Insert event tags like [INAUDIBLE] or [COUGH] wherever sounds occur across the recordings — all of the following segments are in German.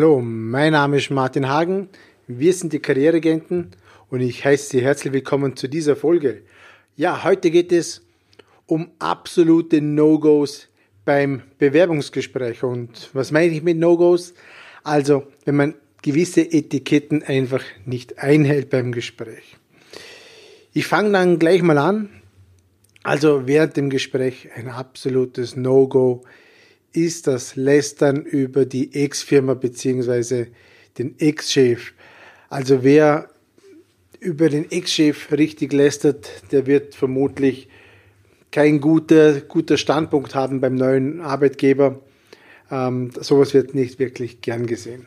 Hallo, mein Name ist Martin Hagen. Wir sind die Karriereagenten und ich heiße Sie herzlich willkommen zu dieser Folge. Ja, heute geht es um absolute No-Gos beim Bewerbungsgespräch. Und was meine ich mit No-Gos? Also, wenn man gewisse Etiketten einfach nicht einhält beim Gespräch. Ich fange dann gleich mal an. Also während dem Gespräch ein absolutes No-Go ist das Lästern über die Ex-Firma beziehungsweise den Ex-Chef. Also wer über den Ex-Chef richtig lästert, der wird vermutlich kein guter, guter Standpunkt haben beim neuen Arbeitgeber. Ähm, sowas wird nicht wirklich gern gesehen.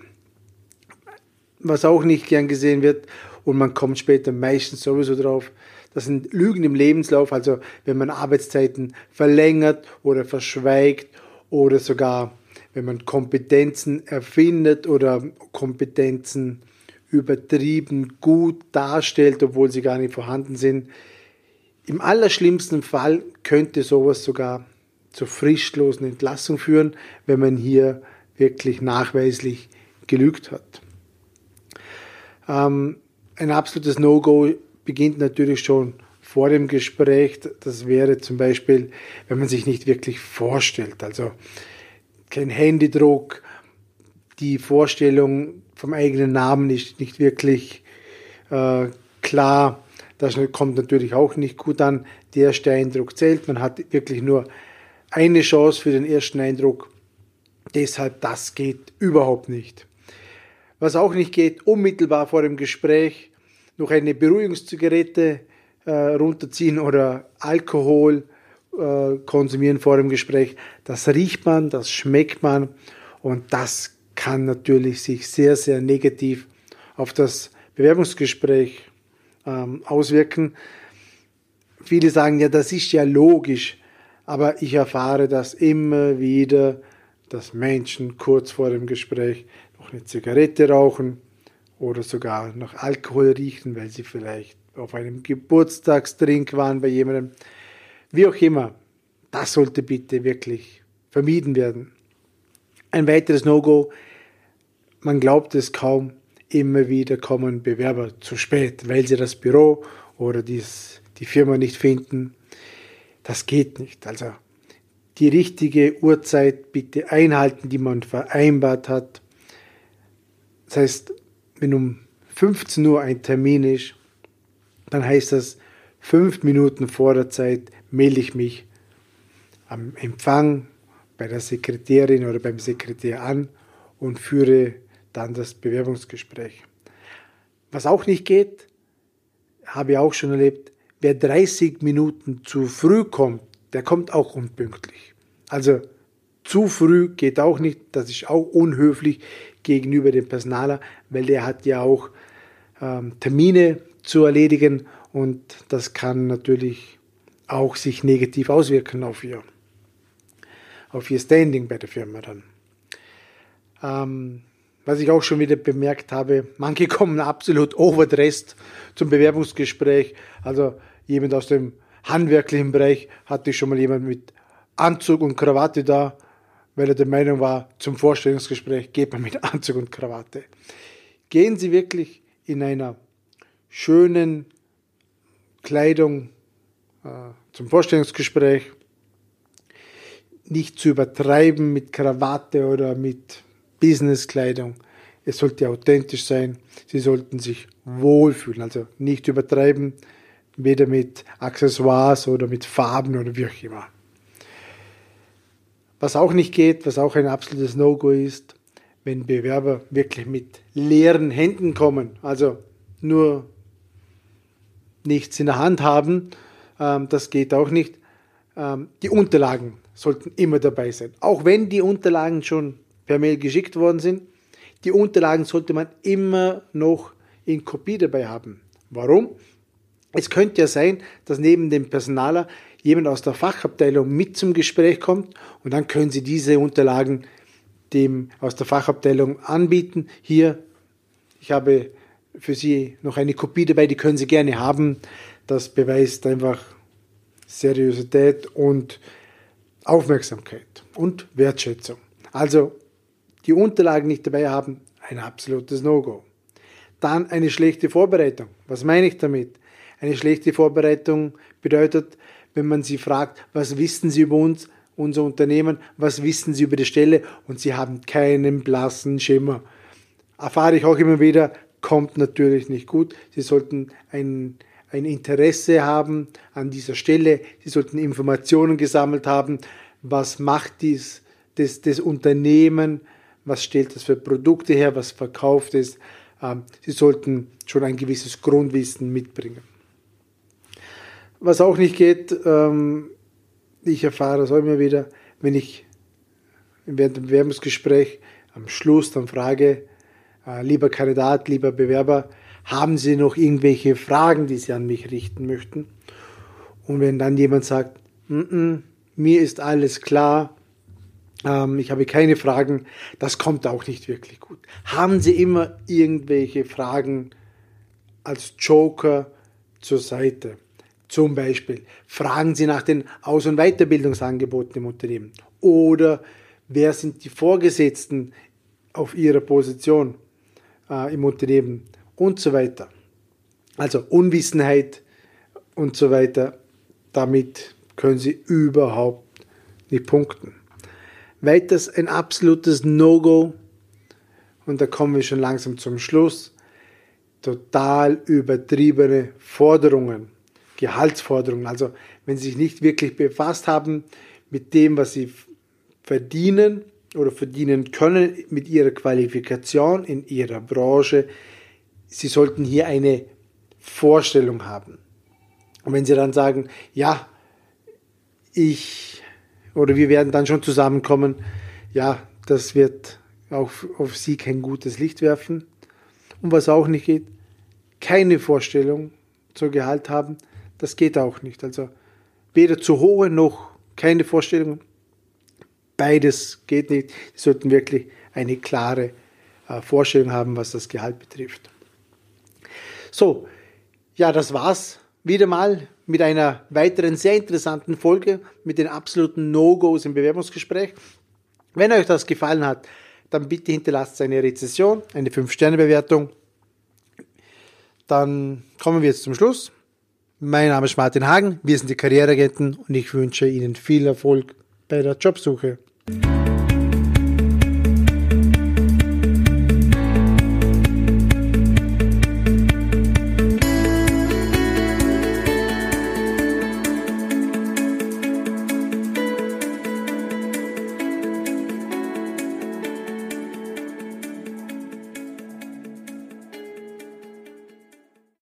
Was auch nicht gern gesehen wird, und man kommt später meistens sowieso drauf, das sind Lügen im Lebenslauf, also wenn man Arbeitszeiten verlängert oder verschweigt oder sogar wenn man Kompetenzen erfindet oder Kompetenzen übertrieben gut darstellt, obwohl sie gar nicht vorhanden sind. Im allerschlimmsten Fall könnte sowas sogar zur fristlosen Entlassung führen, wenn man hier wirklich nachweislich gelügt hat. Ähm, ein absolutes No-Go beginnt natürlich schon vor dem Gespräch. Das wäre zum Beispiel, wenn man sich nicht wirklich vorstellt. Also kein Handydruck, die Vorstellung vom eigenen Namen ist nicht wirklich äh, klar. Das kommt natürlich auch nicht gut an. Der erste Eindruck zählt. Man hat wirklich nur eine Chance für den ersten Eindruck. Deshalb, das geht überhaupt nicht. Was auch nicht geht, unmittelbar vor dem Gespräch noch eine Beruhigungszigarette äh, runterziehen oder Alkohol äh, konsumieren vor dem Gespräch. Das riecht man, das schmeckt man und das kann natürlich sich sehr, sehr negativ auf das Bewerbungsgespräch ähm, auswirken. Viele sagen, ja, das ist ja logisch, aber ich erfahre das immer wieder, dass Menschen kurz vor dem Gespräch noch eine Zigarette rauchen oder sogar noch Alkohol riechen, weil sie vielleicht auf einem Geburtstagstrink waren bei jemandem. Wie auch immer, das sollte bitte wirklich vermieden werden. Ein weiteres No-Go, man glaubt es kaum, immer wieder kommen Bewerber zu spät, weil sie das Büro oder dies, die Firma nicht finden. Das geht nicht. Also die richtige Uhrzeit bitte einhalten, die man vereinbart hat. Das heißt, wenn um 15 Uhr ein Termin ist, dann heißt das, fünf Minuten vor der Zeit melde ich mich am Empfang bei der Sekretärin oder beim Sekretär an und führe dann das Bewerbungsgespräch. Was auch nicht geht, habe ich auch schon erlebt, wer 30 Minuten zu früh kommt, der kommt auch unpünktlich. Also zu früh geht auch nicht, das ist auch unhöflich gegenüber dem Personaler, weil der hat ja auch ähm, Termine zu erledigen und das kann natürlich auch sich negativ auswirken auf ihr, auf ihr Standing bei der Firma dann. Ähm, was ich auch schon wieder bemerkt habe, manche [LAUGHS] kommen absolut overdressed zum Bewerbungsgespräch. Also jemand aus dem handwerklichen Bereich hatte schon mal jemand mit Anzug und Krawatte da, weil er der Meinung war, zum Vorstellungsgespräch geht man mit [LAUGHS] Anzug und Krawatte. Gehen Sie wirklich in einer schönen Kleidung äh, zum Vorstellungsgespräch. Nicht zu übertreiben mit Krawatte oder mit Businesskleidung. Es sollte authentisch sein. Sie sollten sich wohlfühlen. Also nicht übertreiben, weder mit Accessoires oder mit Farben oder wie auch immer. Was auch nicht geht, was auch ein absolutes No-Go ist, wenn Bewerber wirklich mit leeren Händen kommen, also nur nichts in der Hand haben, ähm, das geht auch nicht. Ähm, die Unterlagen sollten immer dabei sein. Auch wenn die Unterlagen schon per Mail geschickt worden sind, die Unterlagen sollte man immer noch in Kopie dabei haben. Warum? Es könnte ja sein, dass neben dem Personaler jemand aus der Fachabteilung mit zum Gespräch kommt und dann können Sie diese Unterlagen dem aus der Fachabteilung anbieten. Hier, ich habe für Sie noch eine Kopie dabei, die können Sie gerne haben. Das beweist einfach Seriosität und Aufmerksamkeit und Wertschätzung. Also die Unterlagen nicht dabei haben, ein absolutes No-Go. Dann eine schlechte Vorbereitung. Was meine ich damit? Eine schlechte Vorbereitung bedeutet, wenn man sie fragt, was wissen Sie über uns, unser Unternehmen, was wissen Sie über die Stelle und Sie haben keinen blassen Schimmer. Erfahre ich auch immer wieder, kommt natürlich nicht gut. Sie sollten ein, ein Interesse haben an dieser Stelle. Sie sollten Informationen gesammelt haben. Was macht dies, das, das Unternehmen? Was stellt das für Produkte her? Was verkauft es? Ähm, Sie sollten schon ein gewisses Grundwissen mitbringen. Was auch nicht geht, ähm, ich erfahre das auch immer wieder, wenn ich während dem Bewerbungsgespräch am Schluss dann frage, lieber Kandidat, lieber Bewerber, haben Sie noch irgendwelche Fragen, die Sie an mich richten möchten? Und wenn dann jemand sagt, N -n, mir ist alles klar, ähm, ich habe keine Fragen, das kommt auch nicht wirklich gut. Haben Sie immer irgendwelche Fragen als Joker zur Seite? Zum Beispiel fragen Sie nach den Aus- und Weiterbildungsangeboten im Unternehmen oder wer sind die Vorgesetzten auf Ihrer Position äh, im Unternehmen und so weiter. Also Unwissenheit und so weiter, damit können Sie überhaupt nicht punkten. Weiters ein absolutes No-Go und da kommen wir schon langsam zum Schluss. Total übertriebene Forderungen Gehaltsforderungen. Also wenn Sie sich nicht wirklich befasst haben mit dem, was Sie verdienen oder verdienen können, mit Ihrer Qualifikation in Ihrer Branche, Sie sollten hier eine Vorstellung haben. Und wenn Sie dann sagen, ja, ich oder wir werden dann schon zusammenkommen, ja, das wird auf, auf Sie kein gutes Licht werfen. Und was auch nicht geht, keine Vorstellung zur Gehalt haben, das geht auch nicht. Also weder zu hohe noch keine Vorstellungen. Beides geht nicht. Sie sollten wirklich eine klare äh, Vorstellung haben, was das Gehalt betrifft. So, ja, das war's wieder mal mit einer weiteren sehr interessanten Folge mit den absoluten No-Gos im Bewerbungsgespräch. Wenn euch das gefallen hat, dann bitte hinterlasst eine Rezession, eine 5-Sterne-Bewertung. Dann kommen wir jetzt zum Schluss. Mein Name ist Martin Hagen, wir sind die Karriereagenten und ich wünsche Ihnen viel Erfolg bei der Jobsuche. Thank you.